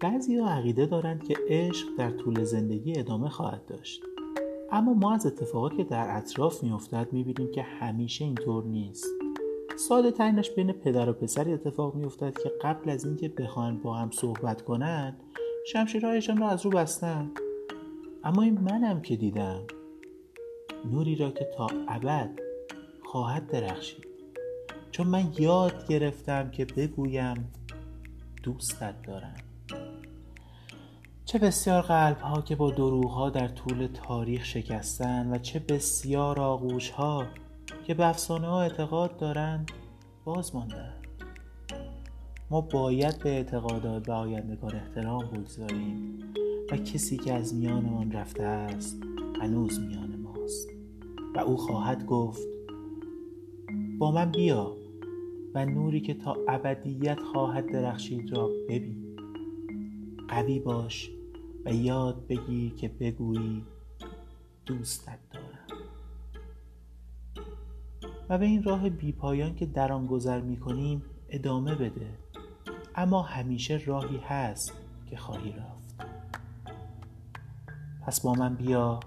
بعضی ها عقیده دارند که عشق در طول زندگی ادامه خواهد داشت. اما ما از اتفاقاتی که در اطراف میافتد می‌بینیم که همیشه اینطور نیست. ساده ترینش بین پدر و پسری اتفاق میافتد که قبل از اینکه بخواهند با هم صحبت کنند شمشیرهایشان را از رو بستند اما این منم که دیدم. نوری را که تا ابد خواهد درخشید. چون من یاد گرفتم که بگویم دوستت دارم. چه بسیار قلب ها که با دروغ ها در طول تاریخ شکستن و چه بسیار آغوش ها که به افسانه ها اعتقاد دارند باز ماندند ما باید به اعتقادات و آیندگان احترام بگذاریم و کسی که از میانمان رفته است هنوز میان ماست. و او خواهد گفت با من بیا و نوری که تا ابدیت خواهد درخشید را ببین. قوی باش و یاد بگیر که بگویی دوستت دارم. و به این راه بیپایان که در آن گذر می کنیم ادامه بده. اما همیشه راهی هست که خواهی رفت. پس با من بیا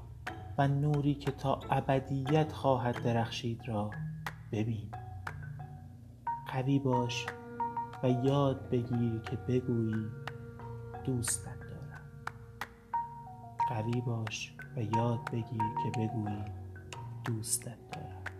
و نوری که تا ابدیت خواهد درخشید را ببین. قوی باش و یاد بگیر که بگویی دوستت قوی باش و یاد بگیر که بگویی دوستت دارم.